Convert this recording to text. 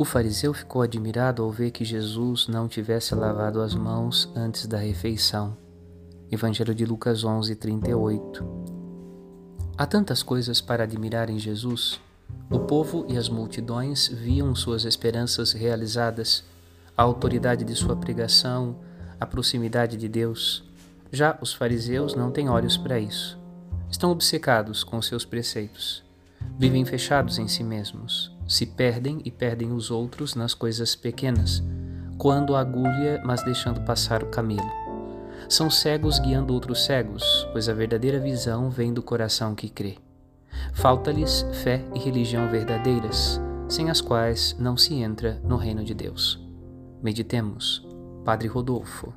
O fariseu ficou admirado ao ver que Jesus não tivesse lavado as mãos antes da refeição. Evangelho de Lucas 11, 38. Há tantas coisas para admirar em Jesus. O povo e as multidões viam suas esperanças realizadas, a autoridade de sua pregação, a proximidade de Deus. Já os fariseus não têm olhos para isso. Estão obcecados com seus preceitos. Vivem fechados em si mesmos. Se perdem e perdem os outros nas coisas pequenas, quando a agulha, mas deixando passar o camelo. São cegos guiando outros cegos, pois a verdadeira visão vem do coração que crê. Falta-lhes fé e religião verdadeiras, sem as quais não se entra no reino de Deus. Meditemos. Padre Rodolfo.